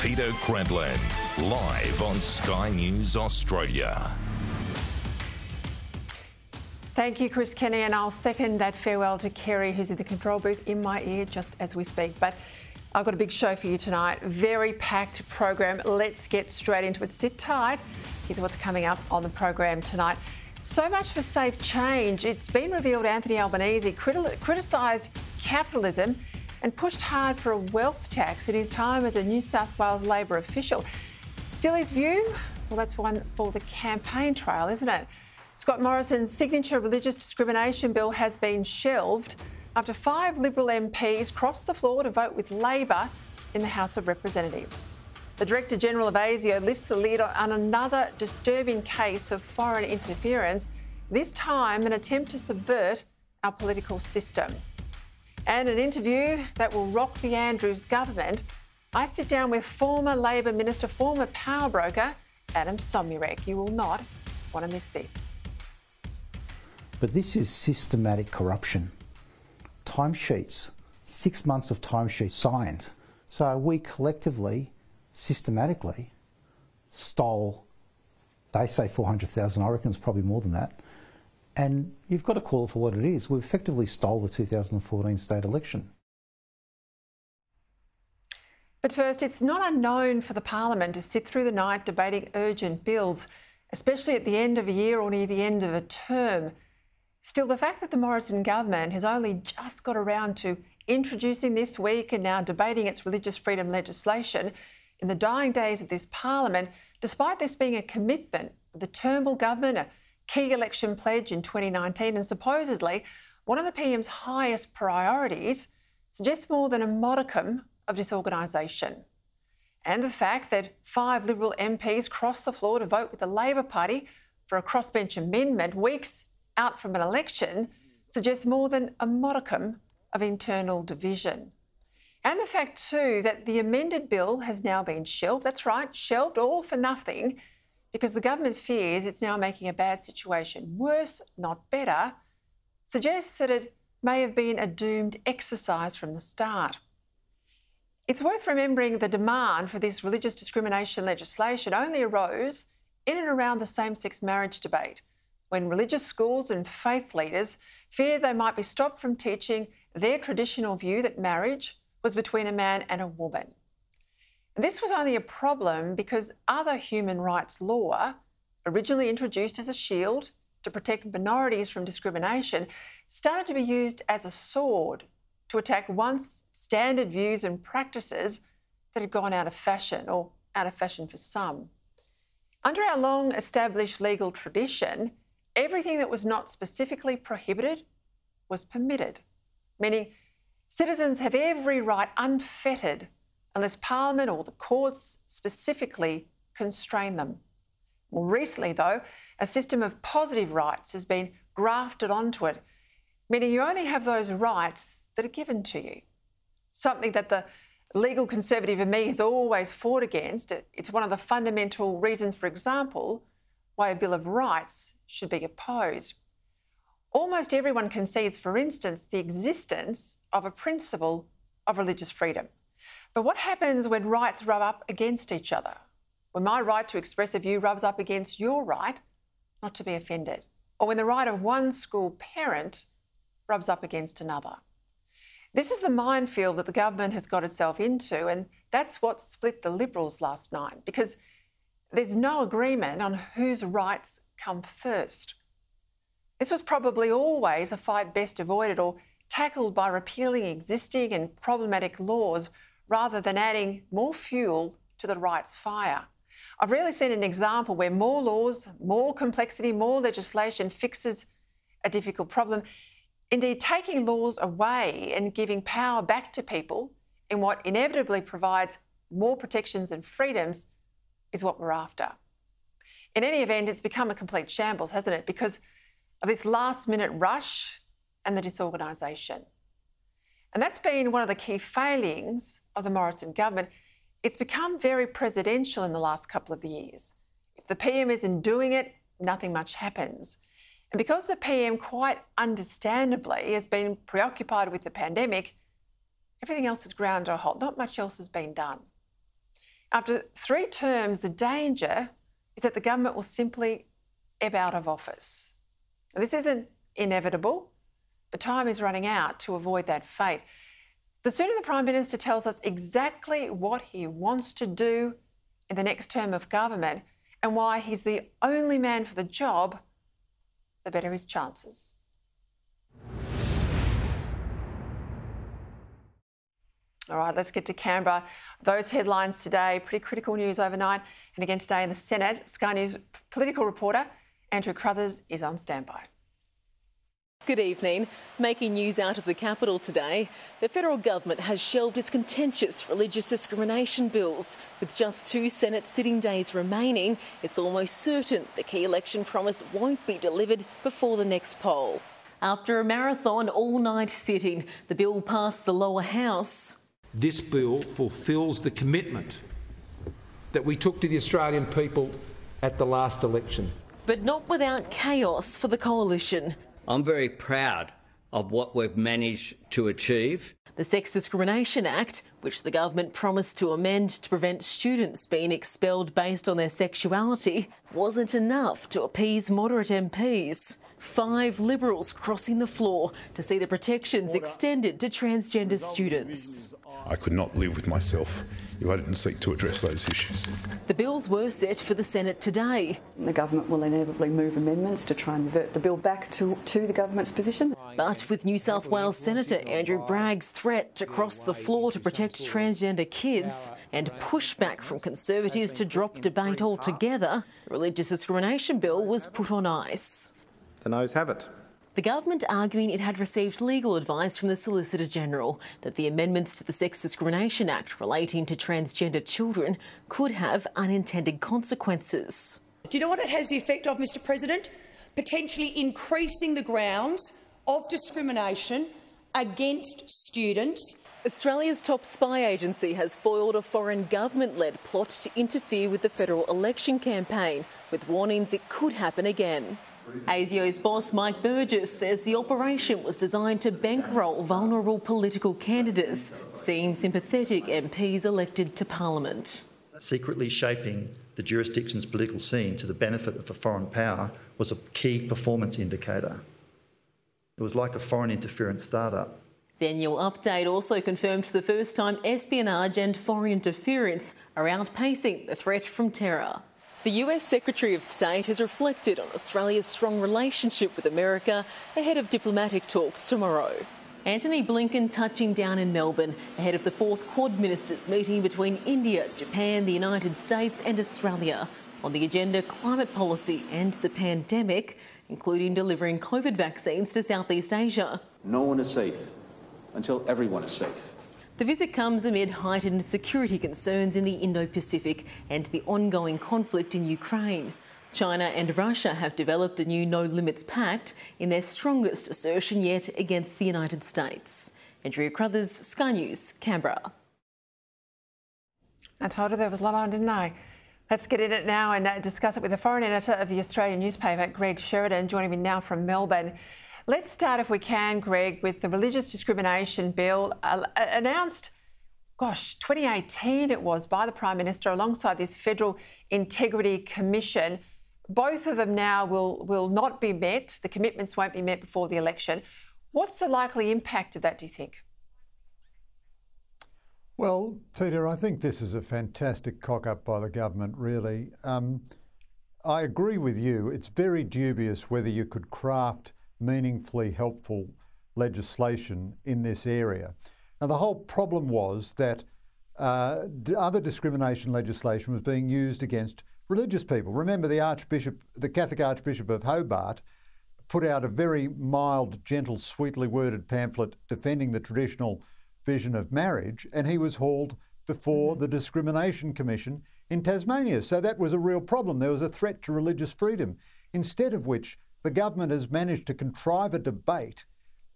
Peta Credlin, live on Sky News Australia. Thank you, Chris Kenny, and I'll second that farewell to Kerry, who's in the control booth in my ear just as we speak. But I've got a big show for you tonight. Very packed program. Let's get straight into it. Sit tight. Here's what's coming up on the program tonight. So much for safe change. It's been revealed Anthony Albanese criticised capitalism and pushed hard for a wealth tax in his time as a New South Wales Labor official. Still his view? Well, that's one for the campaign trail, isn't it? Scott Morrison's signature religious discrimination bill has been shelved after five Liberal MPs crossed the floor to vote with Labor in the House of Representatives. The Director General of ASIO lifts the lid on another disturbing case of foreign interference, this time an attempt to subvert our political system. And an interview that will rock the Andrews government. I sit down with former Labor Minister, former power broker, Adem Somyurek. You will not want to miss this. But this is systematic corruption. Timesheets, six months of timesheets signed. So we collectively, systematically, stole, they say 400,000, I reckon it's probably more than that, and you've got to call it for what it is. We've effectively stole the 2014 state election. But first, it's not unknown for the Parliament to sit through the night debating urgent bills, especially at the end of a year or near the end of a term. Still, the fact that the Morrison government has only just got around to introducing this week and now debating its religious freedom legislation in the dying days of this Parliament, despite this being a commitment of the Turnbull government, key election pledge in 2019, and supposedly one of the PM's highest priorities, suggests more than a modicum of disorganisation. And the fact that five Liberal MPs crossed the floor to vote with the Labor Party for a crossbench amendment weeks out from an election suggests more than a modicum of internal division. And the fact, too, that the amended bill has now been shelved. That's right, shelved all for nothing because the government fears it's now making a bad situation worse, not better, suggests that it may have been a doomed exercise from the start. It's worth remembering the demand for this religious discrimination legislation only arose in and around the same sex marriage debate, when religious schools and faith leaders feared they might be stopped from teaching their traditional view that marriage was between a man and a woman. This was only a problem because other human rights law, originally introduced as a shield to protect minorities from discrimination, started to be used as a sword to attack once standard views and practices that had gone out of fashion or out of fashion for some. Under our long established legal tradition, everything that was not specifically prohibited was permitted, meaning citizens have every right unfettered unless Parliament or the courts specifically constrain them. More recently, though, a system of positive rights has been grafted onto it, meaning you only have those rights that are given to you. Something that the legal conservative in me has always fought against. It's one of the fundamental reasons, for example, why a Bill of Rights should be opposed. Almost everyone concedes, for instance, the existence of a principle of religious freedom. But what happens when rights rub up against each other? When my right to express a view rubs up against your right not to be offended? Or when the right of one school parent rubs up against another? This is the minefield that the government has got itself into, and that's what split the Liberals last night because there's no agreement on whose rights come first. This was probably always a fight best avoided or tackled by repealing existing and problematic laws rather than adding more fuel to the rights fire. I've rarely seen an example where more laws, more complexity, more legislation fixes a difficult problem. Indeed, taking laws away and giving power back to people in what inevitably provides more protections and freedoms is what we're after. In any event, it's become a complete shambles, hasn't it? Because of this last minute rush and the disorganisation. And that's been one of the key failings of the Morrison government. It's become very presidential in the last couple of years. If the PM isn't doing it, nothing much happens. And because the PM, quite understandably, has been preoccupied with the pandemic, everything else is ground to a halt. Not much else has been done. After three terms, the danger is that the government will simply ebb out of office. Now, this isn't inevitable, but time is running out to avoid that fate. The sooner the Prime Minister tells us exactly what he wants to do in the next term of government and why he's the only man for the job, the better his chances. All right, let's get to Canberra. Those headlines today, pretty critical news overnight. And again today in the Senate, Sky News political reporter Andrew Crothers is on standby. Good evening. Making news out of the capital today, the federal government has shelved its contentious religious discrimination bills. With just two Senate sitting days remaining, it's almost certain the key election promise won't be delivered before the next poll. After a marathon all night sitting, the bill passed the lower house. This bill fulfils the commitment that we took to the Australian people at the last election. But not without chaos for the coalition. I'm very proud of what we've managed to achieve. The Sex Discrimination Act, which the government promised to amend to prevent students being expelled based on their sexuality, wasn't enough to appease moderate MPs. Five Liberals crossing the floor to see the protections extended to transgender students. I could not live with myself if I didn't seek to address those issues. The bills were set for the Senate today. The government will inevitably move amendments to try and revert the bill back to, to the government's position. But with New South Wales Senator Andrew Bragg's threat to cross the floor to protect transgender kids and pushback from Conservatives to drop debate altogether, the religious discrimination bill was put on ice. The noes have it. The government arguing it had received legal advice from the Solicitor General that the amendments to the Sex Discrimination Act relating to transgender children could have unintended consequences. Do you know what it has the effect of, Mr President? Potentially increasing the grounds of discrimination against students. Australia's top spy agency has foiled a foreign government-led plot to interfere with the federal election campaign, with warnings it could happen again. ASIO's boss Mike Burgess says the operation was designed to bankroll vulnerable political candidates, seeing sympathetic MPs elected to Parliament. Secretly shaping the jurisdiction's political scene to the benefit of a foreign power was a key performance indicator. It was like a foreign interference startup. The annual update also confirmed for the first time espionage and foreign interference are outpacing the threat from terror. The US Secretary of State has reflected on Australia's strong relationship with America ahead of diplomatic talks tomorrow. Antony Blinken touching down in Melbourne ahead of the fourth Quad Ministers meeting between India, Japan, the United States, and Australia. On the agenda, climate policy and the pandemic, including delivering COVID vaccines to Southeast Asia. No one is safe until everyone is safe. The visit comes amid heightened security concerns in the Indo Pacific and the ongoing conflict in Ukraine. China and Russia have developed a new no limits pact in their strongest assertion yet against the United States. Andrea Crothers, Sky News, Canberra. I told her there was a lot on, didn't I? Let's get in it now and uh, discuss it with the foreign editor of the Australian newspaper, Greg Sheridan, joining me now from Melbourne. Let's start, if we can, Greg, with the religious discrimination bill uh, announced, gosh, 2018 it was, by the Prime Minister alongside this Federal Integrity Commission. Both of them now will, will not be met. The commitments won't be met before the election. What's the likely impact of that, do you think? Well, Peta, I think this is a fantastic cock up by the government, really. Um, I agree with you. It's very dubious whether you could craft meaningfully helpful legislation in this area. Now, the whole problem was that uh, other discrimination legislation was being used against religious people. Remember, the Archbishop, the Catholic Archbishop of Hobart, put out a very mild, gentle, sweetly worded pamphlet defending the traditional vision of marriage, and he was hauled before the Discrimination Commission in Tasmania. So that was a real problem. There was a threat to religious freedom. Instead of which, the government has managed to contrive a debate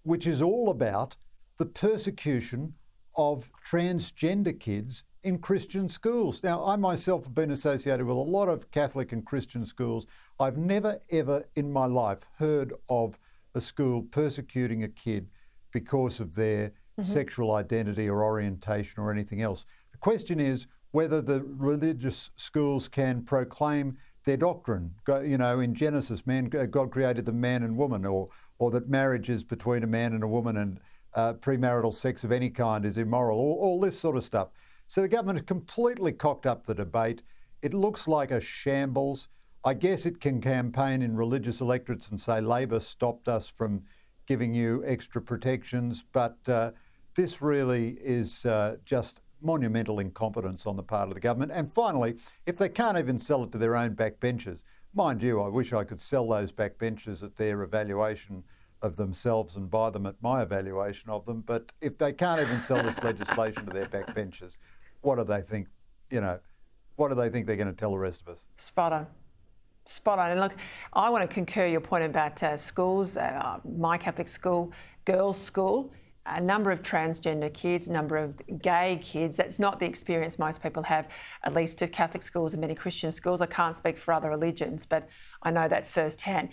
which is all about the persecution of transgender kids in Christian schools. Now, I myself have been associated with a lot of Catholic and Christian schools. I've never, ever in my life heard of a school persecuting a kid because of their mm-hmm. sexual identity or orientation or anything else. The question is whether the religious schools can proclaim their doctrine. You know, in Genesis, man, God created the man and woman, or or that marriage is between a man and a woman, and uh, premarital sex of any kind is immoral. All, all this sort of stuff. So the government has completely cocked up the debate. It looks like a shambles. I guess it can campaign in religious electorates and say Labor stopped us from giving you extra protections, but uh, this really is uh, just monumental incompetence on the part of the government. And finally, if they can't even sell it to their own backbenchers, mind you, I wish I could sell those backbenchers at their evaluation of themselves and buy them at my evaluation of them. But if they can't even sell this legislation to their backbenchers, what do they think? You know, what do they think they're going to tell the rest of us? Spot on. Spot on. And look, I want to concur your point about uh, schools, uh, my Catholic school, girls' school a number of transgender kids, a number of gay kids. That's not the experience most people have, at least at Catholic schools and many Christian schools. I can't speak for other religions, but I know that firsthand.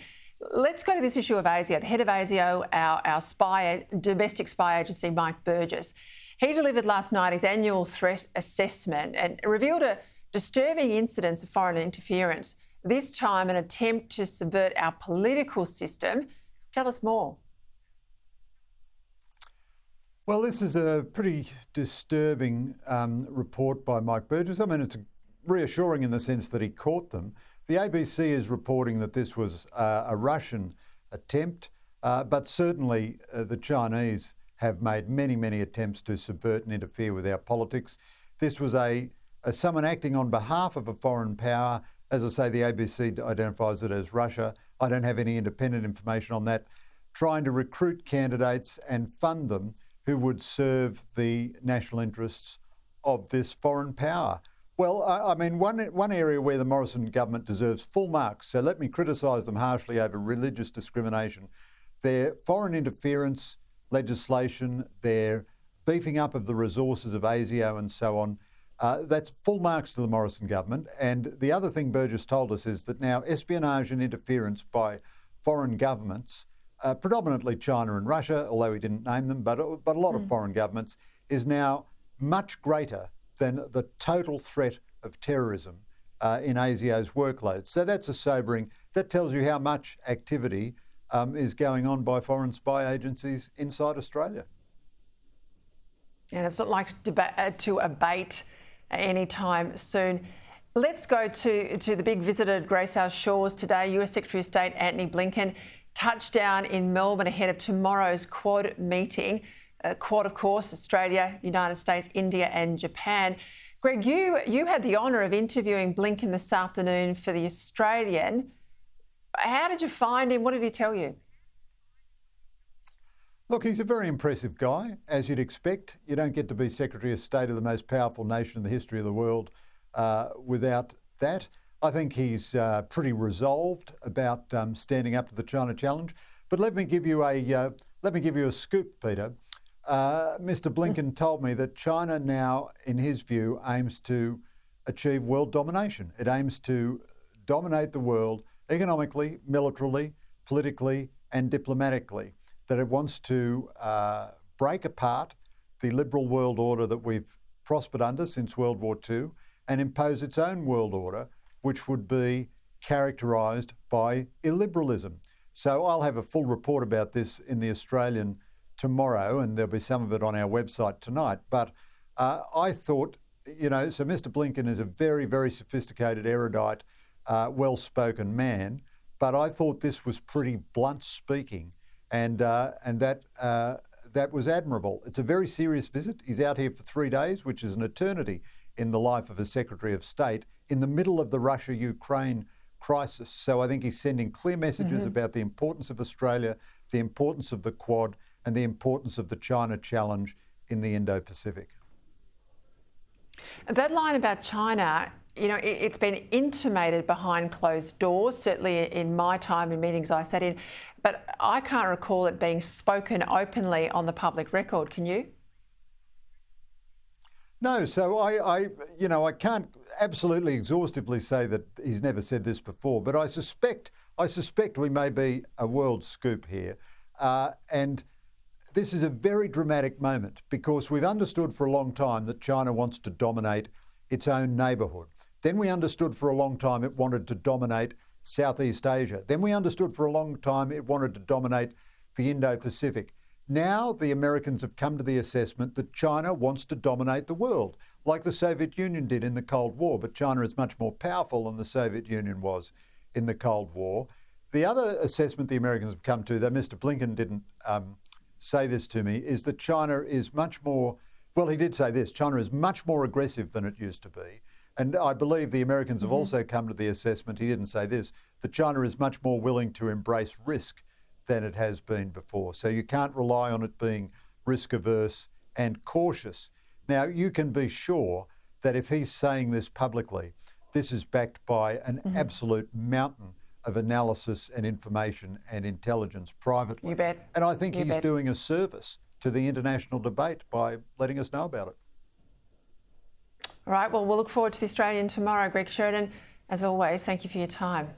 Let's go to this issue of ASIO. The head of ASIO, our, our spy, domestic spy agency, Mike Burgess, he delivered last night his annual threat assessment and revealed a disturbing incidence of foreign interference, this time an attempt to subvert our political system. Tell us more. Well, this is a pretty disturbing um, report by Mike Burgess. I mean, it's reassuring in the sense that he caught them. The ABC is reporting that this was uh, a Russian attempt, uh, but certainly uh, the Chinese have made many, many attempts to subvert and interfere with our politics. This was a, a someone acting on behalf of a foreign power. As I say, the ABC identifies it as Russia. I don't have any independent information on that. Trying to recruit candidates and fund them who would serve the national interests of this foreign power. Well, I, I, mean, one, one area where the Morrison government deserves full marks, so let me criticise them harshly over religious discrimination. Their foreign interference legislation, their beefing up of the resources of ASIO and so on, uh, that's full marks to the Morrison government. And the other thing Burgess told us is that now espionage and interference by foreign governments uh, predominantly China and Russia, although he didn't name them, but, but a lot mm. of hmm. foreign governments, is now much greater than the total threat of terrorism uh, in ASIO's workload. So that's a sobering, that tells you how much activity um, is going on by foreign spy agencies inside Australia. And it's not like uh, to abate anytime soon. Let's go to, to the big visit at Grace House Shores today. US Secretary of State Antony Blinken touchdown in Melbourne ahead of tomorrow's Quad meeting. Uh, Quad, of course, Australia, United States, India, and Japan. Greg, you, you had the honour of interviewing Blinken this afternoon for The Australian. How did you find him? What did he tell you? Look, he's a very impressive guy, as you'd expect. You don't get to be Secretary of State of the most powerful nation in the history of the world uh, without that. I think he's uh, pretty resolved about um, standing up to the China challenge. But let me give you a uh, let me give you a scoop, Peta. Uh, Mr. Blinken told me that China now, in his view, aims to achieve world domination. It aims to dominate the world economically, militarily, politically, and diplomatically. That it wants to uh, break apart the liberal world order that we've prospered under since World War II and impose its own world order which would be characterised by illiberalism. So I'll have a full report about this in the Australian tomorrow, and there'll be some of it on our website tonight. But uh, I thought, you know, so Mr. Blinken is a very, very sophisticated, erudite, uh, well spoken man, but I thought this was pretty blunt speaking, and, uh, and that, uh, that was admirable. It's a very serious visit. He's out here for three days, which is an eternity in the life of a Secretary of State in the middle of the Russia Ukraine crisis. So I think he's sending clear messages mm-hmm. about the importance of Australia, the importance of the Quad, and the importance of the China challenge in the Indo Pacific. That line about China, you know, it, has been intimated behind closed doors, certainly in my time in meetings I sat in, but I can't recall it being spoken openly on the public record. Can you? No, so I, I, you know, I can't absolutely exhaustively say that he's never said this before, but I suspect, I suspect we may be a world scoop here, uh, and this is a very dramatic moment because we've understood for a long time that China wants to dominate its own neighbourhood. Then we understood for a long time it wanted to dominate Southeast Asia. Then we understood for a long time it wanted to dominate the Indo Pacific. Now the Americans have come to the assessment that China wants to dominate the world, like the Soviet Union did in the Cold War, but China is much more powerful than the Soviet Union was in the Cold War. The other assessment the Americans have come to, though Mr. Blinken didn't um, say this to me, is that China is much more, well, he did say this China is much more aggressive than it used to be. And I believe the Americans have mm-hmm. also come to the assessment, he didn't say this, that China is much more willing to embrace risk than it has been before. So you can't rely on it being risk averse and cautious. Now, you can be sure that if he's saying this publicly, this is backed by an mm-hmm. absolute mountain of analysis and information and intelligence privately. You bet. And I think you he's bet. doing a service to the international debate by letting us know about it. All right, well, we'll look forward to the Australian tomorrow. Greg Sheridan, as always, thank you for your time.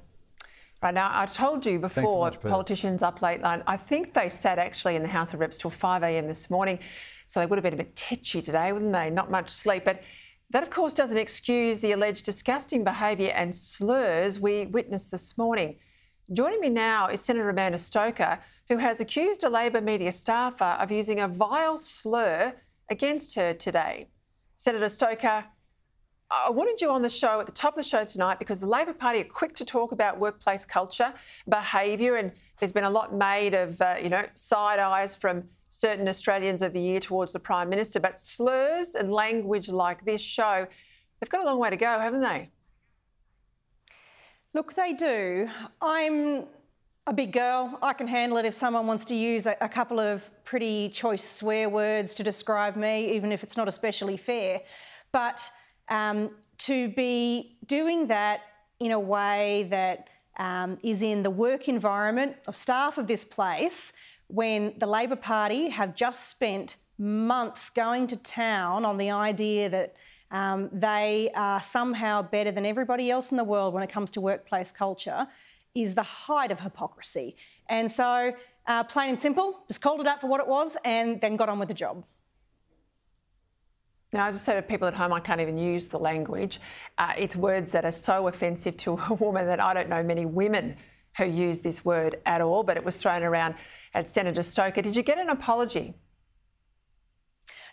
Right now, I told you before, so much, politicians up late night. I think they sat actually in the House of Reps till 5 a.m. this morning, so they would have been a bit tetchy today, wouldn't they? Not much sleep. But that, of course, doesn't excuse the alleged disgusting behaviour and slurs we witnessed this morning. Joining me now is Senator Amanda Stoker, who has accused a Labor media staffer of using a vile slur against her today. Senator Stoker, I wanted you on the show at the top of the show tonight because the Labor Party are quick to talk about workplace culture, behaviour, and there's been a lot made of, uh, you know, side eyes from certain Australians of the year towards the Prime Minister. But slurs and language like this show, they've got a long way to go, haven't they? Look, they do. I'm a big girl. I can handle it if someone wants to use a, a couple of pretty choice swear words to describe me, even if it's not especially fair. But um, to be doing that in a way that um, is in the work environment of staff of this place when the Labor Party have just spent months going to town on the idea that um, they are somehow better than everybody else in the world when it comes to workplace culture is the height of hypocrisy. And so, uh, plain and simple, just called it out for what it was and then got on with the job. Now, I just say to people at home, I can't even use the language. Uh, it's words that are so offensive to a woman that I don't know many women who use this word at all, but it was thrown around at Senator Stoker. Did you get an apology?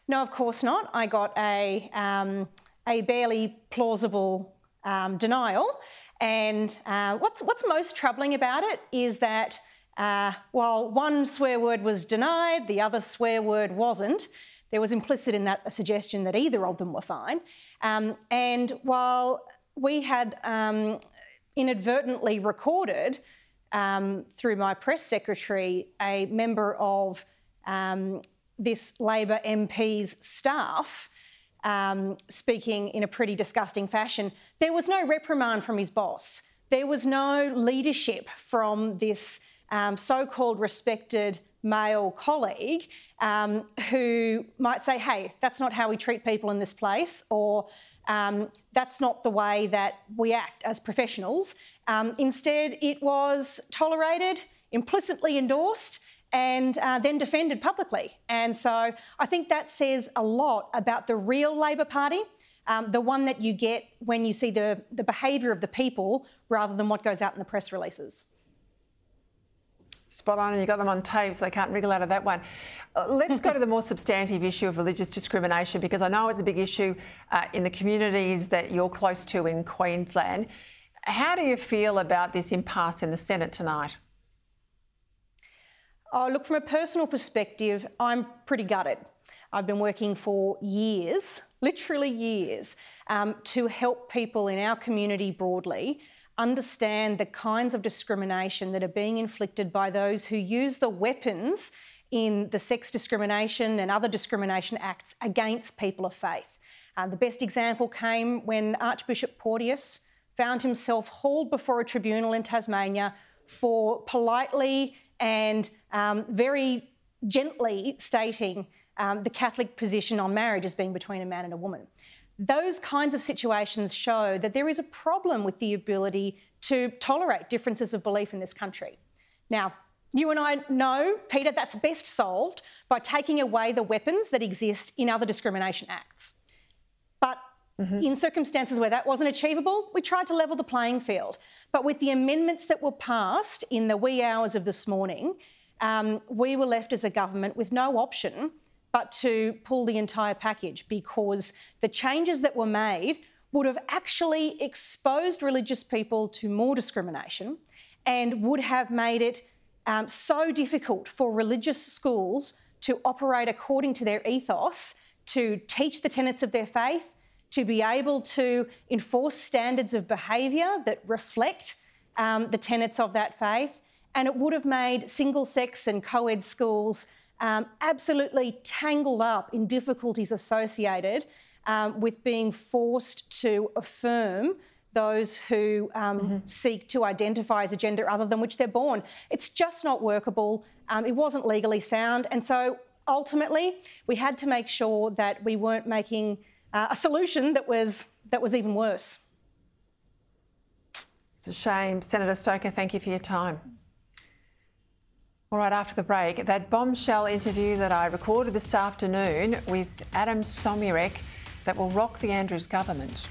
No, of course not. I got a, um, a barely plausible um, denial. And uh, what's, what's most troubling about it is that uh, while one swear word was denied, the other swear word wasn't. There was implicit in that a suggestion that either of them were fine. Um, and while we had um, inadvertently recorded um, through my press secretary a member of um, this Labor MP's staff um, speaking in a pretty disgusting fashion, there was no reprimand from his boss. There was no leadership from this um, so called respected male colleague um, who might say, hey, that's not how we treat people in this place, or um, that's not the way that we act as professionals. Um, instead, it was tolerated, implicitly endorsed, and uh, then defended publicly. And so I think that says a lot about the real Labor Party. Um, the one that you get when you see the, the behaviour of the people rather than what goes out in the press releases. Spot on, and you got them on tape, so they can't wriggle out of that one. Uh, let's go to the more substantive issue of religious discrimination because I know it's a big issue uh, in the communities that you're close to in Queensland. How do you feel about this impasse in the Senate tonight? Oh, look, from a personal perspective, I'm pretty gutted. I've been working for years, literally years, um, to help people in our community broadly understand the kinds of discrimination that are being inflicted by those who use the weapons in the sex discrimination and other discrimination acts against people of faith. Uh, the best example came when Archbishop Porteous found himself hauled before a tribunal in Tasmania for politely and um, very gently stating um, the Catholic position on marriage as being between a man and a woman those kinds of situations show that there is a problem with the ability to tolerate differences of belief in this country. Now, you and I know, Peta, that's best solved by taking away the weapons that exist in other discrimination acts. But Mm-hmm. In circumstances where that wasn't achievable, we tried to level the playing field. But with the amendments that were passed in the wee hours of this morning, um, we were left as a government with no option but to pull the entire package because the changes that were made would have actually exposed religious people to more discrimination and would have made it um, so difficult for religious schools to operate according to their ethos, to teach the tenets of their faith, to be able to enforce standards of behaviour that reflect um, the tenets of that faith. And it would have made single sex and co ed schools um, absolutely tangled up in difficulties associated um, with being forced to affirm those who um, mm-hmm. seek to identify as a gender other than which they're born. It's just not workable. Um, it wasn't legally sound. And so ultimately, we had to make sure that we weren't making uh, a solution that was, that was even worse. It's a shame. Senator Stoker, thank you for your time. All right, after the break, that bombshell interview that I recorded this afternoon with Adem Somyurek that will rock the Andrews government.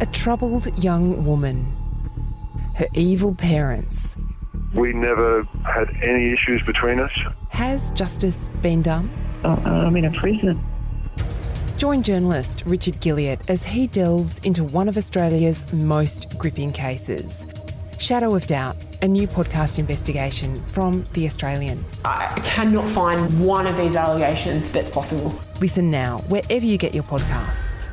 A troubled young woman, her evil parents. We never had any issues between us. Has justice been done? Uh, I'm in a prison. Join journalist Richard Guilliatt as he delves into one of Australia's most gripping cases Shadow of Doubt, a new podcast investigation from The Australian. I cannot find one of these allegations that's possible. Listen now, wherever you get your podcasts.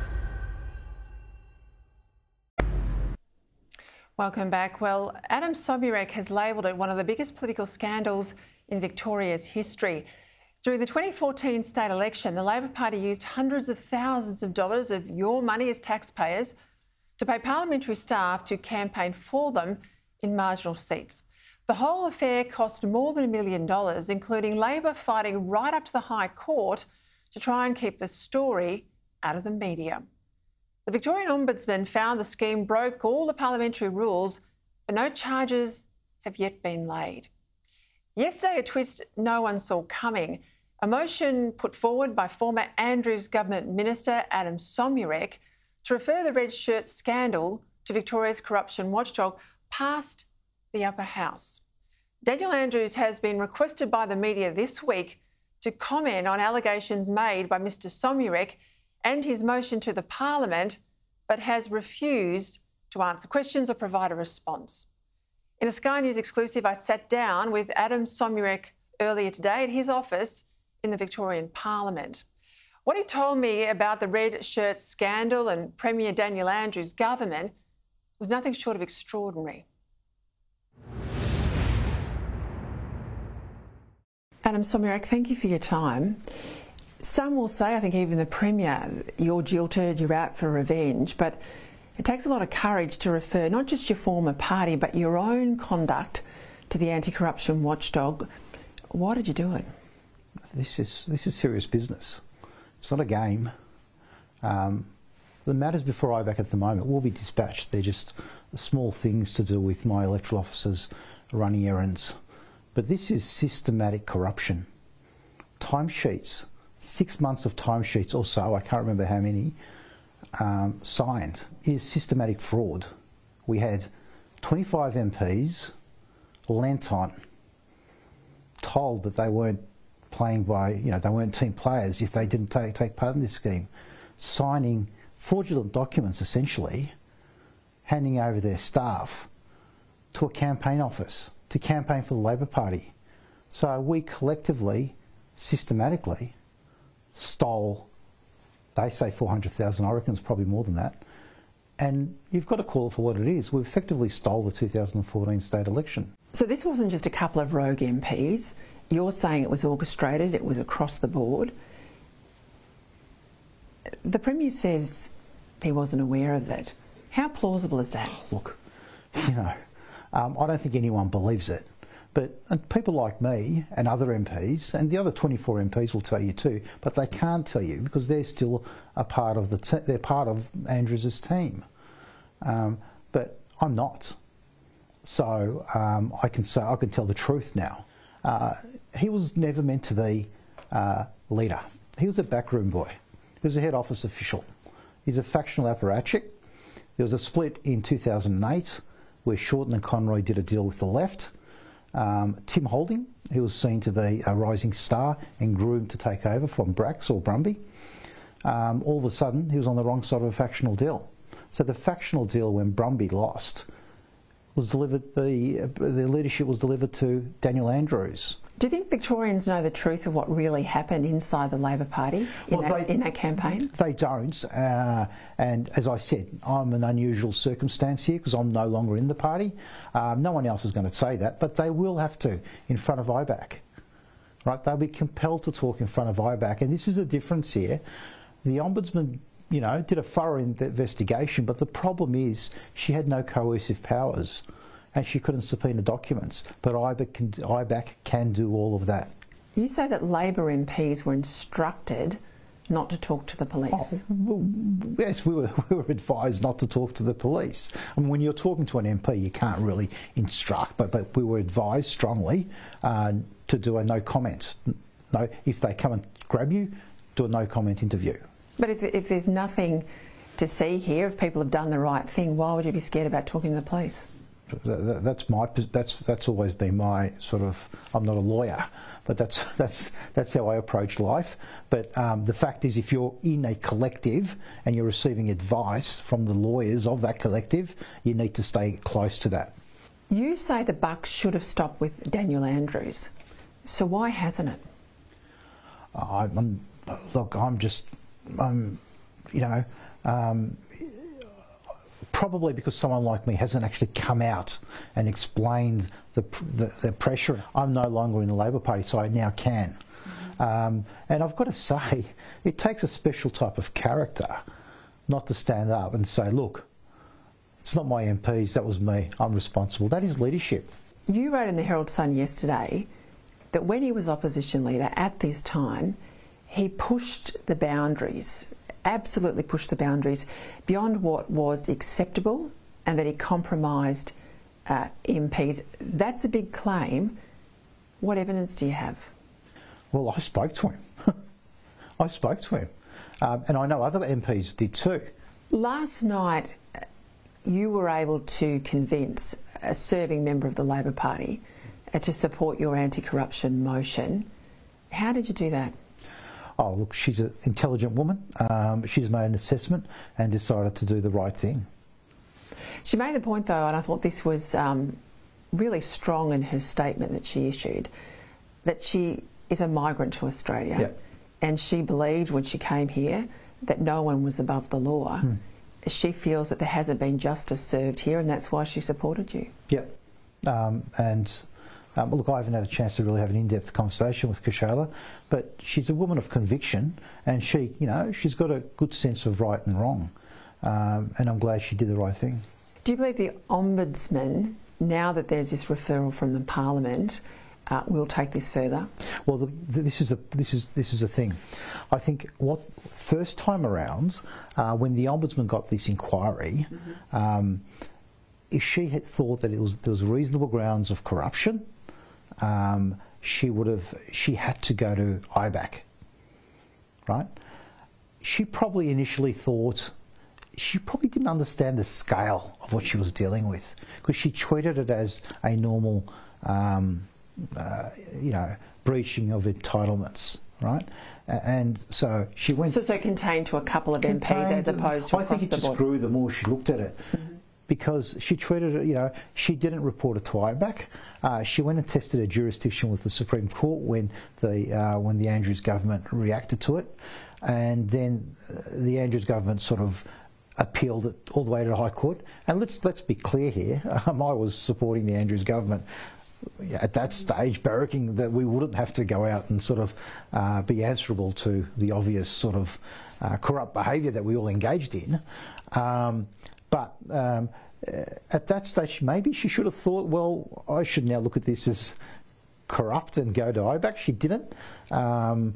Welcome back. Well, Adem Somyurek has labelled it one of the biggest political scandals in Victoria's history. During the 2014 state election, the Labor Party used hundreds of thousands of dollars of your money as taxpayers to pay parliamentary staff to campaign for them in marginal seats. The whole affair cost more than a million dollars, including Labor fighting right up to the High Court to try and keep the story out of the media. The Victorian Ombudsman found the scheme broke all the parliamentary rules, but no charges have yet been laid. Yesterday, a twist no one saw coming. A motion put forward by former Andrews Government Minister Adem Somyurek to refer the red shirt scandal to Victoria's corruption watchdog passed the upper house. Daniel Andrews has been requested by the media this week to comment on allegations made by Mr Somyurek and his motion to the Parliament, but has refused to answer questions or provide a response. In a Sky News exclusive, I sat down with Adem Somyurek earlier today at his office in the Victorian Parliament. What he told me about the red shirt scandal and Premier Daniel Andrews' government was nothing short of extraordinary. Adem Somyurek, thank you for your time. Some will say, I think even the Premier, you're jilted, you're out for revenge, but it takes a lot of courage to refer not just your former party, but your own conduct to the anti corruption watchdog. Why did you do it? This is, this is serious business. It's not a game. Um, the matters before IBAC at the moment will be dispatched. They're just small things to do with my electoral officers running errands. But this is systematic corruption. Timesheets, six months of timesheets or so, I can't remember how many, um, signed, is systematic fraud. We had 25 MPs lent on, told that they weren't playing by, you know, they weren't team players if they didn't take, take part in this scheme, signing fraudulent documents essentially, handing over their staff to a campaign office to campaign for the Labor Party. So we collectively, systematically, stole, they say 400,000, I reckon it's probably more than that. And you've got to call it for what it is. We effectively stole the 2014 state election. So this wasn't just a couple of rogue MPs. You're saying it was orchestrated, it was across the board. The Premier says he wasn't aware of it. How plausible is that? Look, you know, um, I don't think anyone believes it. But people like me and other MPs, and the other 24 MPs will tell you too, but they can't tell you because they're still a part of the te- they're part of Andrews's team. Um, but I'm not, so um, I can say I can tell the truth now. Uh, he was never meant to be uh, leader he was a backroom boy. He was a head office official. He's a factional apparatchik. There was a split in 2008 where Shorten and Conroy did a deal with the left. Um, Tim Holding, who was seen to be a rising star and groomed to take over from Bracks or Brumby, um, all of a sudden he was on the wrong side of a factional deal. So the factional deal when Brumby lost was delivered, the, the leadership was delivered to Daniel Andrews. Do you think Victorians know the truth of what really happened inside the Labor Party in, Well, that, they- in that campaign? They don't, uh, and as I said, I'm an unusual circumstance here because I'm no longer in the party. Um, no one else is going to say that, but they will have to in front of IBAC. Right? They'll be compelled to talk in front of IBAC, and this is a difference here. The ombudsman, you know, did a thorough investigation, but the problem is she had no coercive powers, and she couldn't subpoena documents. But IBAC can, IBAC can do all of that. You say that Labor MPs were instructed not to talk to the police. Yes, we were, we were advised not to talk to the police. I mean, when you're talking to an MP, you can't really instruct, but, but we were advised strongly uh, to do a no comment. No, if they come and grab you, do a no comment interview. But if, if there's nothing to see here, if people have done the right thing, why would you be scared about talking to the police? That- that- That's my that's that's always been my sort of. I'm not a lawyer, but that's that's that's how I approach life. But um, the fact is, if you're in a collective and you're receiving advice from the lawyers of that collective, you need to stay close to that. You say the buck should have stopped with Daniel Andrews. So why hasn't it? I'm, I'm look, I'm just, um, you know, um, probably because someone like me hasn't actually come out and explained the, the, the pressure. I'm no longer in the Labor Party, so I now can. Um, and I've got to say, it takes a special type of character not to stand up and say, look, it's not my MPs, that was me, I'm responsible. That is leadership. You wrote in the Herald Sun yesterday that when he was opposition leader at this time, he pushed the boundaries, absolutely pushed the boundaries beyond what was acceptable and that he compromised uh, MPs. That's a big claim. What evidence do you have? Well, I spoke to him. I spoke to him. Um, and I know other MPs did too. Last night, uh, you were able to convince a serving member of the Labor Party uh, to support your anti corruption motion. How did you do that? Oh, look, she's an intelligent woman. Um, she's made an assessment and decided to do the right thing. She made the point, though, and I thought this was um, really strong in her statement that she issued, that she is a migrant to Australia. Yep. And she believed when she came here that no one was above the law. Hmm. She feels that there hasn't been justice served here, and that's why she supported you. Yep. Um, and um, look, I haven't had a chance to really have an in-depth conversation with Kaushaliya, but she's a woman of conviction, and she, you know, she's got a good sense of right and wrong, um, and I'm glad she did the right thing. Do you believe the Ombudsman, now that there's this referral from the Parliament, uh, will take this further? Well, the, the, this is a this is this is a thing. I think what first time around, uh, when the ombudsman got this inquiry, um, if she had thought that it was there was reasonable grounds of corruption, um, she would have she had to go to IBAC, right? She probably initially thought she probably didn't understand the scale of what she was dealing with because she treated it as a normal, um, uh, you know, breaching of entitlements, right? And so she went. So, so contained to a couple of MPs as opposed to I think it just board. grew the more she looked at it. Because she treated you know, she didn't report it to IBAC. Uh, she went and tested her jurisdiction with the Supreme Court when the uh, when the Andrews government reacted to it, and then uh, the Andrews government sort of appealed it all the way to the High Court. And let's let's be clear here. Um, I was supporting the Andrews government at that stage, barracking that we wouldn't have to go out and sort of uh, be answerable to the obvious sort of uh, corrupt behaviour that we all engaged in. Um, but um, at that stage, maybe she should have thought, well, I should now look at this as corrupt and go to IBAC. She didn't. Um,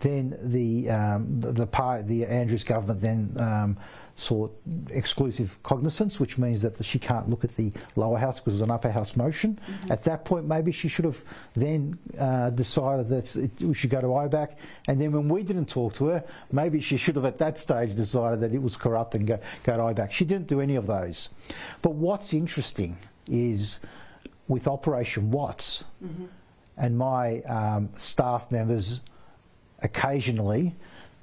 then the um, the, the, the Andrews government then um, sought exclusive cognizance, which means that she can't look at the lower house because it's an upper house motion. Mm-hmm. At that point, maybe she should have then uh, decided that it, we should go to IBAC. And then when we didn't talk to her, maybe she should have at that stage decided that it was corrupt and go, go to IBAC. She didn't do any of those. But what's interesting is with Operation Watts mm-hmm. and my um, staff members occasionally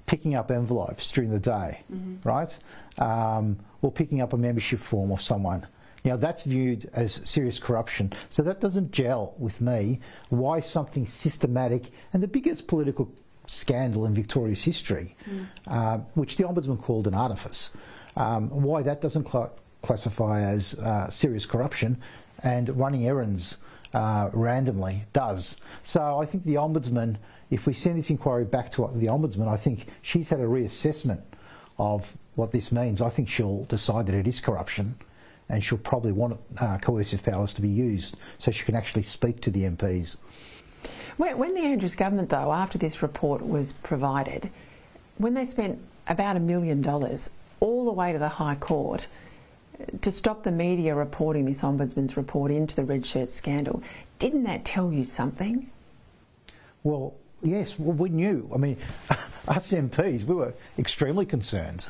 picking up envelopes during the day, mm-hmm. right? Um, or picking up a membership form of someone. Now that's viewed as serious corruption. So that doesn't gel with me. Why something systematic and the biggest political scandal in Victoria's history, mm. uh, which the Ombudsman called an artifice, um, why that doesn't cl- classify as uh, serious corruption and running errands uh, randomly does. So I think the Ombudsman if we send this inquiry back to the Ombudsman, I think she's had a reassessment of what this means. I think she'll decide that it is corruption and she'll probably want uh, coercive powers to be used so she can actually speak to the MPs. When the Andrews government, though, after this report was provided, when they spent about a million dollars all the way to the High Court to stop the media reporting this Ombudsman's report into the red shirt scandal, didn't that tell you something? Well, Yes, well, we knew. I mean, us MPs, we were extremely concerned.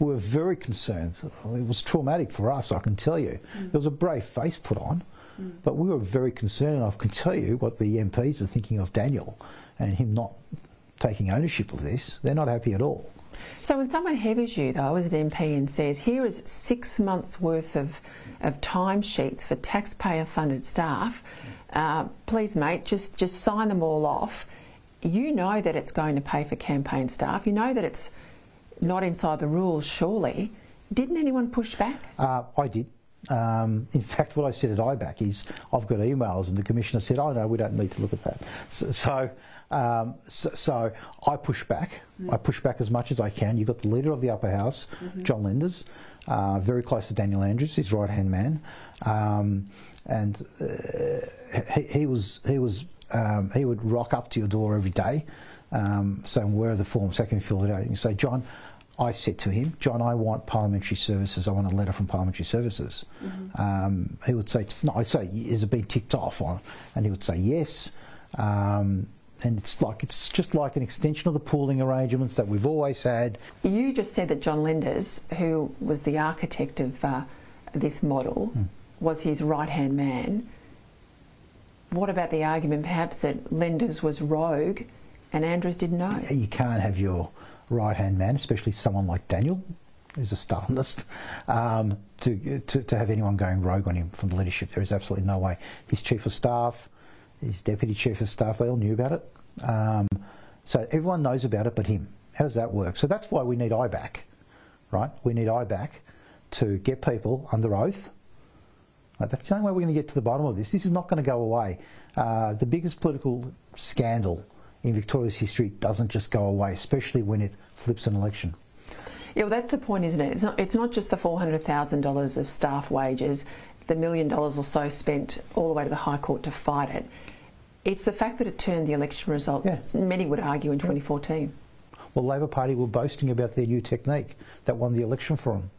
We were very concerned. It was traumatic for us, I can tell you. Mm. There was a brave face put on, mm. but we were very concerned, and I can tell you what the MPs are thinking of Daniel and him not taking ownership of this. They're not happy at all. So when someone heavies you, though, as an MP and says, here is six months' worth of, of timesheets for taxpayer-funded staff, uh, please, mate, just, just sign them all off you know that it's going to pay for campaign staff. You know that it's not inside the rules, surely. Didn't anyone push back? Uh, I did. Um, in fact, what I said at IBAC is I've got emails, and the commissioner said, "Oh no, we don't need to look at that." So, so, um, so, so I push back. Mm. I push back as much as I can. You've got the leader of the upper house, mm-hmm. John Lenders, uh, very close to Daniel Andrews, his right hand man, um, and uh, he, he was he was um, he would rock up to your door every day um, saying, Where are the forms? How can we fill it out? And you say, John, I said to him, John, I want parliamentary services. I want a letter from parliamentary services. Mm-hmm. Um, he would say, no, I say, is it been ticked off? On? And he would say, yes. Um, and it's like it's just like an extension of the pooling arrangements that we've always had. You just said that John Lenders, who was the architect of uh, this model, mm. was his right hand man what about the argument perhaps that Lenders was rogue and Andrews didn't know? You can't have your right hand man, especially someone like Daniel, who's a Stalinist, um, to, to, to, have anyone going rogue on him from the leadership. There is absolutely no way. His chief of staff, his deputy chief of staff, they all knew about it. Um, so everyone knows about it but him. How does that work? So that's why we need IBAC, right? We need IBAC to get people under oath Right, that's the only way we're going to get to the bottom of this. This is not going to go away. Uh, the biggest political scandal in Victoria's history doesn't just go away, especially when it flips an election. Yeah, well, that's the point, isn't it? It's not, it's not just the $400,000 of staff wages, the million dollars or so spent all the way to the High Court to fight it. It's the fact that it turned the election result, yeah. many would argue, in 2014. Well, Labor Party were boasting about their new technique that won the election for them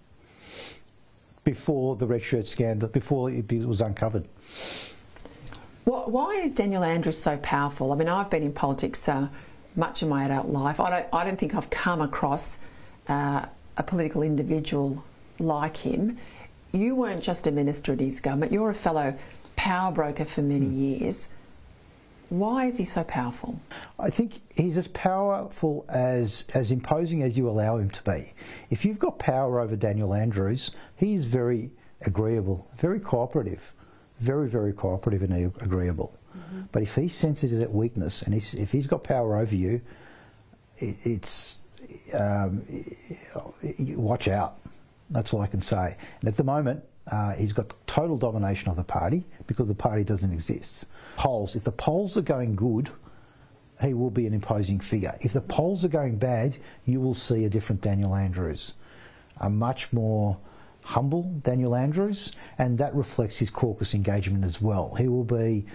before the red shirt scandal, before it was uncovered. Why is Daniel Andrews so powerful? I mean, I've been in politics uh, much of my adult life. I don't, I don't think I've come across uh, a political individual like him. You weren't just a minister in his government, you're a fellow power broker for many mm. years. Why is he so powerful? I think he's as powerful as as imposing as you allow him to be. If you've got power over Daniel Andrews, he is very agreeable, very cooperative, very very cooperative and agreeable. Mm-hmm. But if he senses that weakness and he's, if he's got power over you, it, it's um, watch out. That's all I can say. And at the moment, uh, he's got total domination of the party because the party doesn't exist polls. If the polls are going good, he will be an imposing figure. If the polls are going bad, you will see a different Daniel Andrews, a much more humble Daniel Andrews, and that reflects his caucus engagement as well. He will be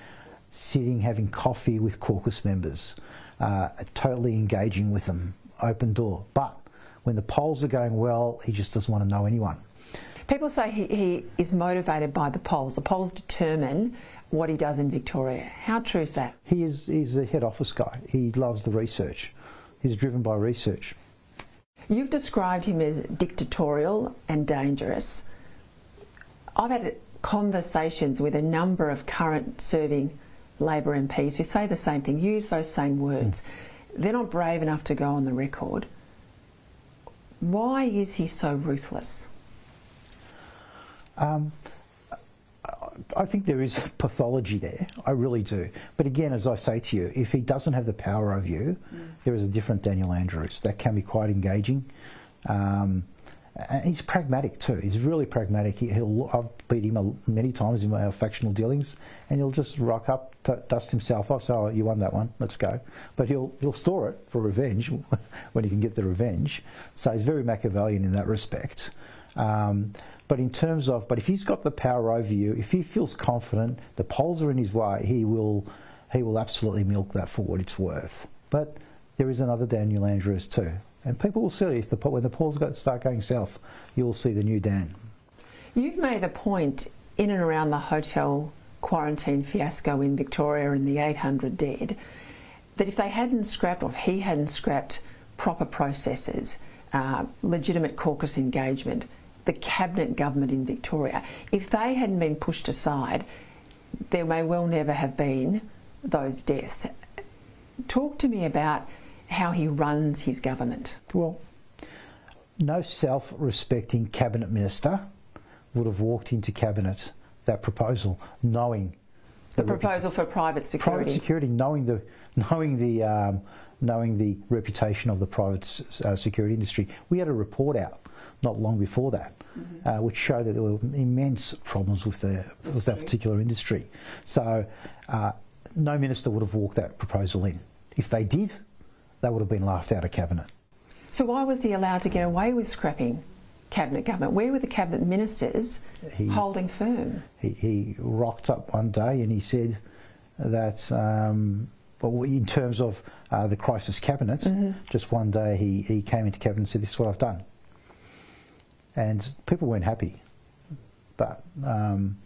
sitting having coffee with caucus members. uh, totally engaging with them, open door. But when the polls are going well, he just doesn't want to know anyone. People say he, he is motivated by the polls. The polls determine what he does in Victoria. How true is that? He is he's a head office guy. He loves the research. He's driven by research. You've described him as dictatorial and dangerous. I've had conversations with a number of current serving Labor MPs who say the same thing, use those same words. Mm. They're not brave enough to go on the record. Why is he so ruthless? Um, I think there is pathology there. I really do. But again, as I say to you, if he doesn't have the power over you, mm. there is a different Daniel Andrews. That can be quite engaging. Um, and he's pragmatic too. He's really pragmatic. He, will I've beat him many times in my factional dealings, and he'll just rock up, dust himself off. So oh, you won that one. Let's go. But he'll he'll store it for revenge when he can get the revenge. So he's very Machiavellian in that respect. Um, but in terms of, but if he's got the power over you, if he feels confident, the polls are in his way, he will, he will absolutely milk that for what it's worth. But there is another Daniel Andrews too, and people will see if the when the polls start going south, you will see the new Dan. You've made a point in and around the hotel quarantine fiasco in Victoria and the 800 dead that if they hadn't scrapped, or if he hadn't scrapped proper processes, uh, legitimate caucus engagement, the cabinet government in Victoria, if they hadn't been pushed aside, there may well never have been those deaths. Talk to me about how he runs his government. Well, no self respecting cabinet minister would have walked into cabinet that proposal knowing the, the proposal for private security. Private security, knowing the knowing the um, knowing the reputation of the private uh, security industry. We had a report out not long before that, mm-hmm. uh, which showed that there were immense problems with the with that particular industry. So, uh, no minister would have walked that proposal in. If they did, they would have been laughed out of cabinet. So why was he allowed to get away with scrapping cabinet government? Where were the cabinet ministers he, holding firm? He, he, rocked up one day and he said that. Um, well, in terms of uh, the crisis cabinet, mm-hmm. just one day he, he came into cabinet and said, This is what I've done and people weren't happy. But um,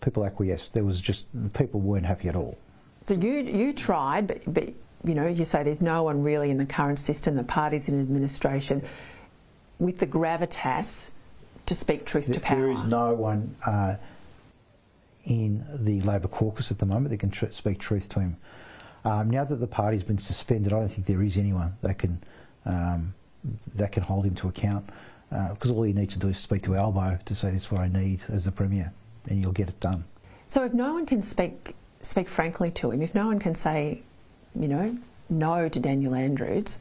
people acquiesced. There was just people weren't happy at all. So you you tried, but, but you know you say there's no one really in the current system, the parties in administration, with the gravitas to speak truth there, to power. There is no one uh, in the Labor caucus at the moment that can tr- speak truth to him. Um, now that the party's been suspended, I don't think there is anyone that can um, that can hold him to account because uh, all you need to do is speak to Albo to say this is what I need as the Premier, and you'll get it done. So if no one can speak speak frankly to him, if no one can say, you know, no to Daniel Andrews,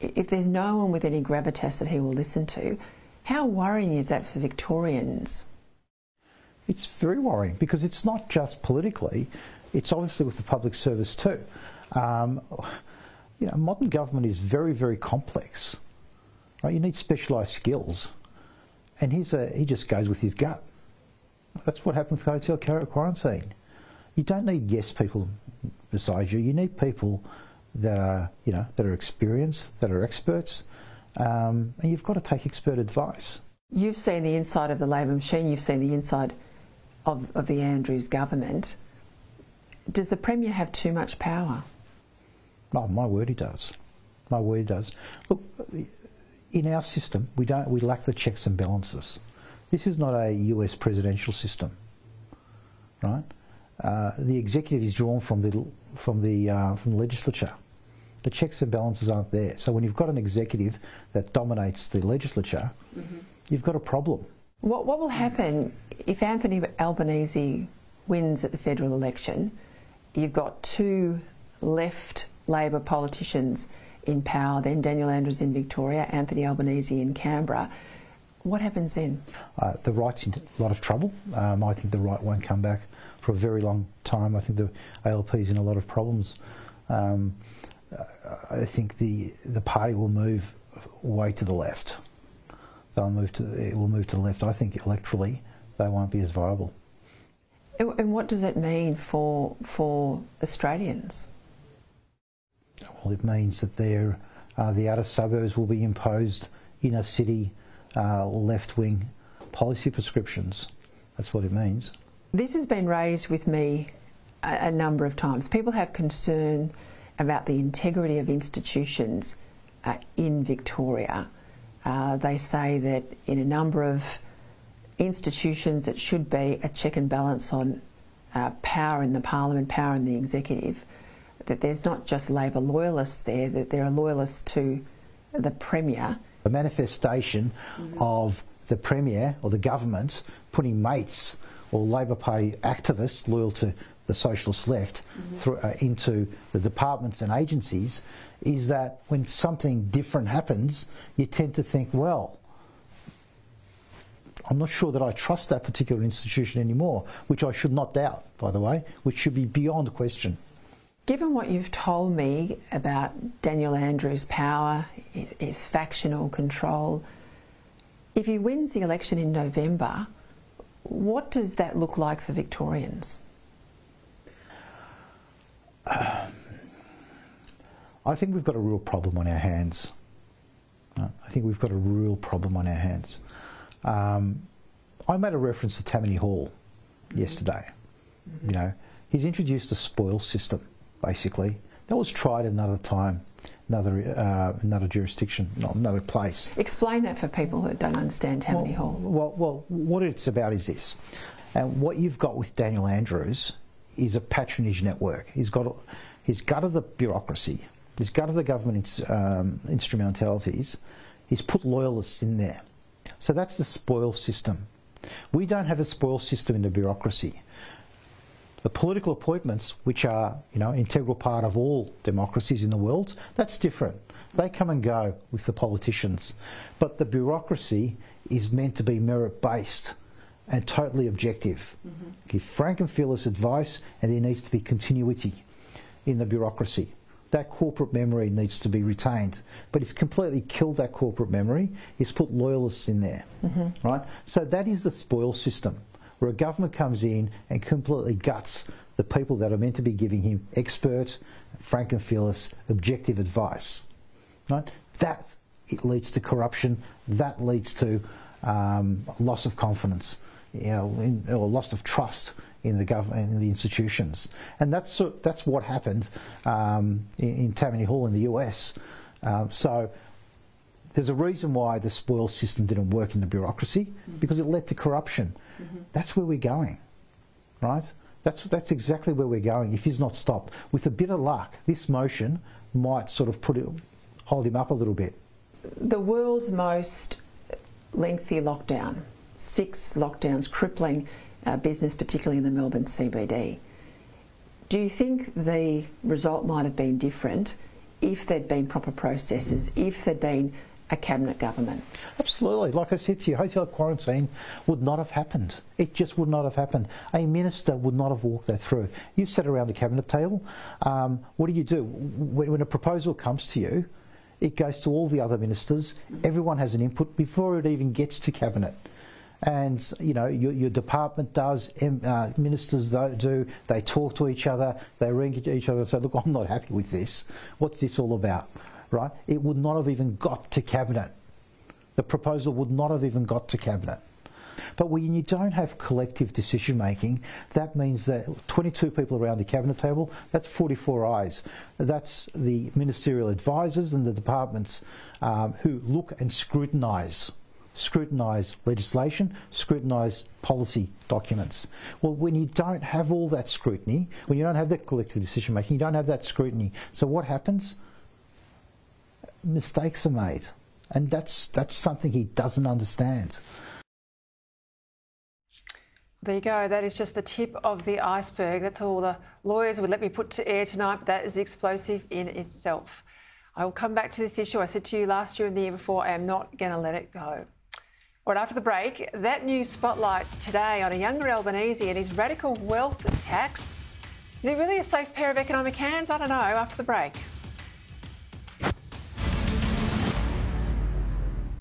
if there's no one with any gravitas that he will listen to, how worrying is that for Victorians? It's very worrying because it's not just politically, it's obviously with the public service too. Um, you know, modern government is very, very complex. Right? You need specialised skills. And he's a, he just goes with his gut. That's what happened with hotel quarantine. You don't need yes people beside you. You need people that are, you know, that are experienced, that are experts, um, and you've got to take expert advice. You've seen the inside of the Labor machine. You've seen the inside of, of the Andrews government. Does the Premier have too much power? Oh, my word, he does. My word, he does. Look, in our system, we don't we lack the checks and balances. This is not a US presidential system, right? Uh, the executive is drawn from the from the uh, from the legislature. The checks and balances aren't there. So when you've got an executive that dominates the legislature, mm-hmm. you've got a problem. What what will happen if Anthony Albanese wins at the federal election? You've got two left Labor politicians in power, then Daniel Andrews in Victoria, Anthony Albanese in Canberra. What happens then? Uh, the right's in a lot of trouble. Um, I think the right won't come back for a very long time. I think the ALP's in a lot of problems. Um, I think the the party will move way to the left. They'll move to it will move to the left. I think electorally they won't be as viable. And what does that mean for for Australians? Well, it means that there, uh, the outer suburbs will be imposed inner city uh, left wing policy prescriptions. That's what it means. This has been raised with me a, a number of times. People have concern about the integrity of institutions uh, in Victoria. Uh, they say that in a number of institutions it should be a check and balance on uh, power in the parliament, power in the executive, that there's not just Labor loyalists there, that there are loyalists to the Premier. A manifestation mm-hmm. of the Premier or the government putting mates or Labor Party activists loyal to the socialist left mm-hmm. through, uh, into the departments and agencies is that when something different happens, you tend to think, well, I'm not sure that I trust that particular institution anymore, which I should not doubt, by the way, which should be beyond question. Given what you've told me about Daniel Andrews' power, his, his factional control, if he wins the election in November, what does that look like for Victorians? Uh, I think we've got a real problem on our hands. Uh, I think we've got a real problem on our hands. Um, I made a reference to Tammany Hall mm-hmm. yesterday. Mm-hmm. You know, he's introduced a spoil system, basically. That was tried another time, another uh, another jurisdiction, not another place. Explain that for people who don't understand Tammany well, Hall. Well, well, what it's about is this, and what you've got with Daniel Andrews is a patronage network. He's got he's gutted the bureaucracy, he's gutted the government um, instrumentalities, he's put loyalists in there. So that's the spoil system. We don't have a spoil system in the bureaucracy. The political appointments, which are you know integral part of all democracies in the world, that's different. They come and go with the politicians, but the bureaucracy is meant to be merit based and totally objective. Mm-hmm. Give frank and fearless advice, and there needs to be continuity in the bureaucracy that corporate memory needs to be retained. But it's completely killed that corporate memory. It's put loyalists in there, mm-hmm. right? So that is the spoil system, where a government comes in and completely guts the people that are meant to be giving him expert, frank and fearless, objective advice, right? That it leads to corruption. That leads to um, loss of confidence, you know, in, or loss of trust in the government in the institutions, and that's that's what happened um, in, in, Tammany Hall in the US. Uh, so there's a reason why the spoil system didn't work in the bureaucracy because it led to corruption. Mm-hmm. That's where we're going, right? That's that's exactly where we're going. If he's not stopped, with a bit of luck, this motion might sort of put it, hold him up a little bit. The world's most lengthy lockdown, six lockdowns, crippling uh, business, particularly in the Melbourne CBD. Do you think the result might have been different if there'd been proper processes, if there'd been a cabinet government? Absolutely. Like I said to you, hotel quarantine would not have happened. It just would not have happened. A minister would not have walked that through. You sit around the cabinet table. Um, what do you do when a proposal comes to you? It goes to all the other ministers. Everyone has an input before it even gets to cabinet and you know your, your department does, uh, ministers do. They talk to each other, they ring each other and say, "Look, I'm not happy with this. What's this all about?" Right? It would not have even got to cabinet. The proposal would not have even got to cabinet. But when you don't have collective decision making, that means that 22 people around the cabinet table, that's 44 eyes. That's the ministerial advisors and the departments um, who look and scrutinise scrutinise legislation, scrutinise policy documents. Well, when you don't have all that scrutiny, when you don't have that collective decision making, you don't have that scrutiny. So what happens? Mistakes are made. And that's, that's something he doesn't understand. There you go. That is just the tip of the iceberg. That's all the lawyers would let me put to air tonight, but that is explosive in itself. I will come back to this issue. I said to you last year and the year before, I am not going to let it go. Right after the break, that new spotlight today on a younger Albanese and his radical wealth tax. Is he really a safe pair of economic hands? I don't know. After the break.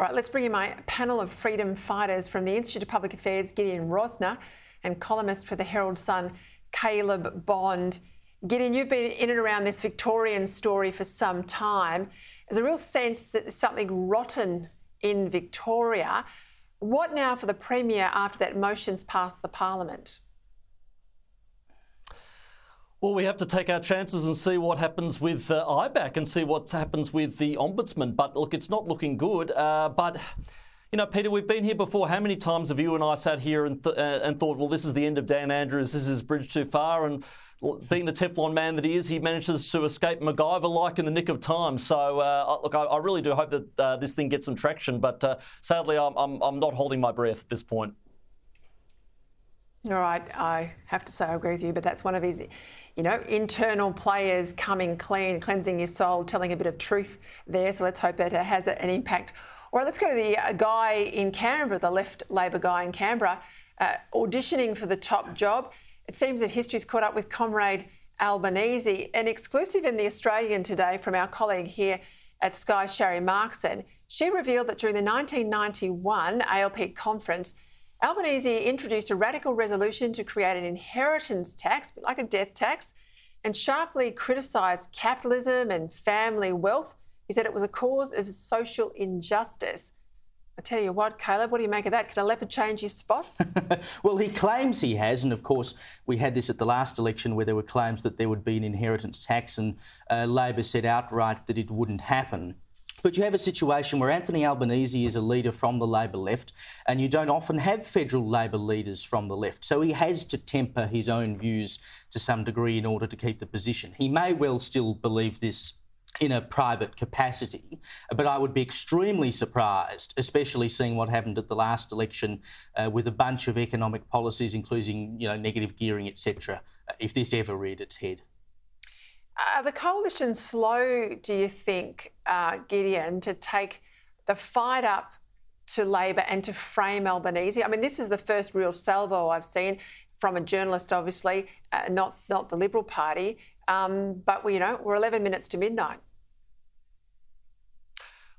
All right, let's bring in my panel of freedom fighters from the Institute of Public Affairs, Gideon Rozner, and columnist for the Herald Sun, Caleb Bond. Gideon, you've been in and around this Victorian story for some time. There's a real sense that there's something rotten in Victoria. What now for the Premier after that motion's passed the Parliament? Well, we have to take our chances and see what happens with uh, IBAC and see what happens with the Ombudsman. But look, it's not looking good. Uh, but you know, Peta, we've been here before. How many times have you and I sat here and, th- uh, and thought, well, this is the end of Dan Andrews, this is bridge too far? And being the Teflon man that he is, he manages to escape MacGyver like in the nick of time. So, uh, look, I, I, really do hope that uh, this thing gets some traction. But uh, sadly, I'm, I'm, I'm not holding my breath at this point. All right, I have to say I agree with you, but that's one of his you know, internal players coming clean, cleansing your soul, telling a bit of truth there. So let's hope that it has an impact. All right, let's go to the uh, guy in Canberra, the left Labor guy in Canberra, uh, auditioning for the top job. It seems that history's caught up with Comrade Albanese. An exclusive in The Australian today from our colleague here at Sky, Sharri Markson. She revealed that during the 1991 ALP conference, Albanese introduced a radical resolution to create an inheritance tax, like a death tax, and sharply criticised capitalism and family wealth. He said it was a cause of social injustice. I tell you what, Caleb, what do you make of that? Can a leopard change his spots? well, he claims he has, and of course, we had this at the last election where there were claims that there would be an inheritance tax, and uh, Labor said outright that it wouldn't happen. But you have a situation where Anthony Albanese is a leader from the Labor left, and you don't often have federal Labor leaders from the left. So he has to temper his own views to some degree in order to keep the position. He may well still believe this in a private capacity, but I would be extremely surprised, especially seeing what happened at the last election uh, with a bunch of economic policies, including you know negative gearing, etc., if this ever reared its head. Are the coalition slow, do you think, uh, Gideon, to take the fight up to Labor and to frame Albanese? I mean, this is the first real salvo I've seen from a journalist, obviously, uh, not not the Liberal Party. Um, but we, you know, we're 11 minutes to midnight.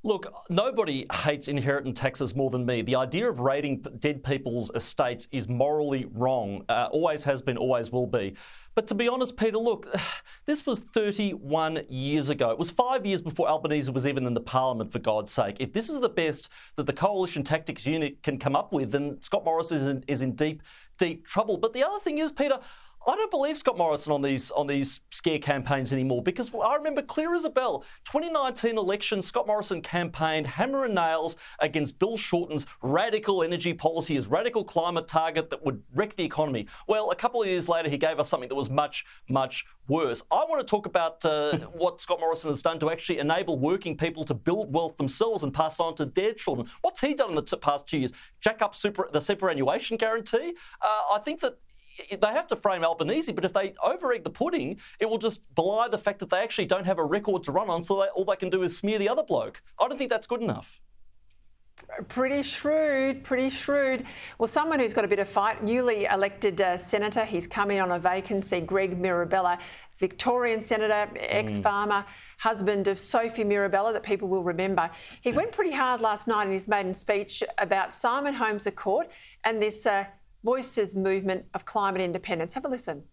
Look, nobody hates inheritance taxes more than me. The idea of raiding dead people's estates is morally wrong. Uh, always has been, always will be. But to be honest, Peta, look, this was 31 years ago. It was five years before Albanese was even in the parliament, for God's sake. If this is the best that the coalition tactics unit can come up with, then Scott Morrison is in, is in deep, deep trouble. But the other thing is, Peta, I don't believe Scott Morrison on these on these scare campaigns anymore because I remember clear as a bell. 2019 election, Scott Morrison campaigned hammer and nails against Bill Shorten's radical energy policy, his radical climate target that would wreck the economy. Well, a couple of years later, he gave us something that was much much worse. I want to talk about uh, what Scott Morrison has done to actually enable working people to build wealth themselves and pass on to their children. What's he done in the t- past two years? Jack up super, the superannuation guarantee. Uh, I think that they have to frame Albanese, but if they over-egg the pudding, it will just belie the fact that they actually don't have a record to run on, so they, all they can do is smear the other bloke. I don't think that's good enough. Pretty shrewd, pretty shrewd. Well, someone who's got a bit of fight, newly elected uh, senator, he's coming on a vacancy, Greg Mirabella, Victorian senator, ex farmer, mm. husband of Sophie Mirabella, that people will remember. He went pretty hard last night in his maiden speech about Simon Holmes Court and this uh, Voices movement of climate independents. Have a listen.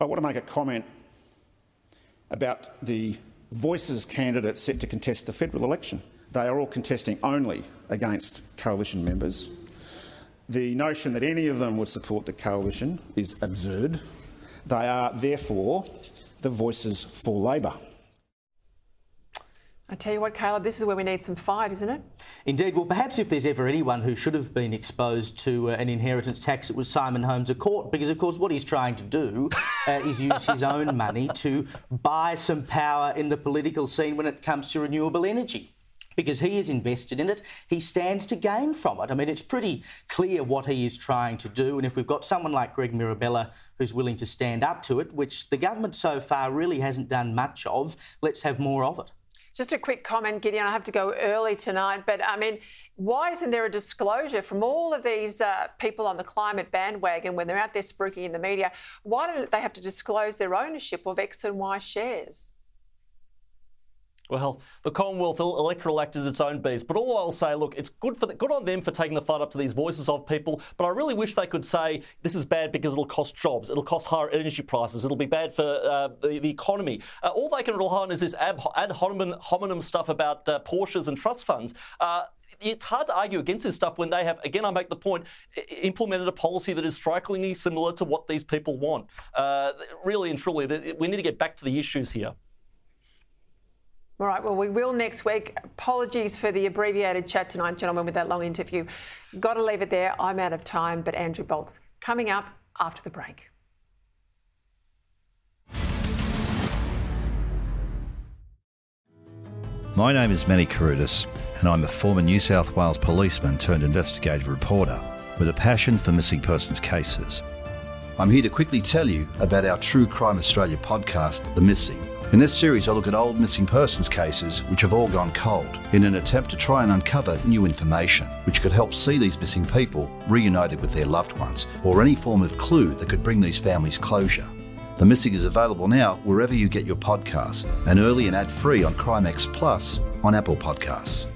I want to make a comment about the Voices candidates set to contest the federal election. They are all contesting only against coalition members. The notion that any of them would support the coalition is absurd. They are therefore the voices for Labor. I tell you what, Caleb, this is where we need some fight, isn't it? Indeed. Well, perhaps if there's ever anyone who should have been exposed to uh, an inheritance tax, it was Simon Holmes à Court, because of course what he's trying to do uh, is use his own money to buy some power in the political scene when it comes to renewable energy. because he is invested in it, he stands to gain from it. I mean, it's pretty clear what he is trying to do. And if we've got someone like Greg Mirabella who's willing to stand up to it, which the government so far really hasn't done much of, let's have more of it. Just a quick comment, Gideon. I have to go early tonight, but I mean, why isn't there a disclosure from all of these uh, people on the climate bandwagon when they're out there spruiking in the media? Why don't they have to disclose their ownership of X and Y shares? Well, the Commonwealth Electoral Act is its own beast, but all I'll say, look, it's good for the, good on them for taking the fight up to these voices of people. But I really wish they could say this is bad because it'll cost jobs, it'll cost higher energy prices, it'll be bad for uh, the, the, economy. Uh, all they can rely on is this ad, ad hominem, hominem stuff about uh, Porsches and trust funds. Uh, it's hard to argue against this stuff when they have, again, I make the point, implemented a policy that is strikingly similar to what these people want. Uh, really and truly, we need to get back to the issues here. All right, well, we will next week. Apologies for the abbreviated chat tonight, gentlemen, with that long interview. Got to leave it there. I'm out of time, but Andrew Bolt's coming up after the break. My name is Manny Carudis, and I'm a former New South Wales policeman turned investigative reporter with a passion for missing persons cases. I'm here to quickly tell you about our True Crime Australia podcast, The Missing in this series, I look at old missing persons cases which have all gone cold in an attempt to try and uncover new information which could help see these missing people reunited with their loved ones or any form of clue that could bring these families closure. The Missing is available now wherever you get your podcasts and early and ad free on Crimex Plus on Apple Podcasts.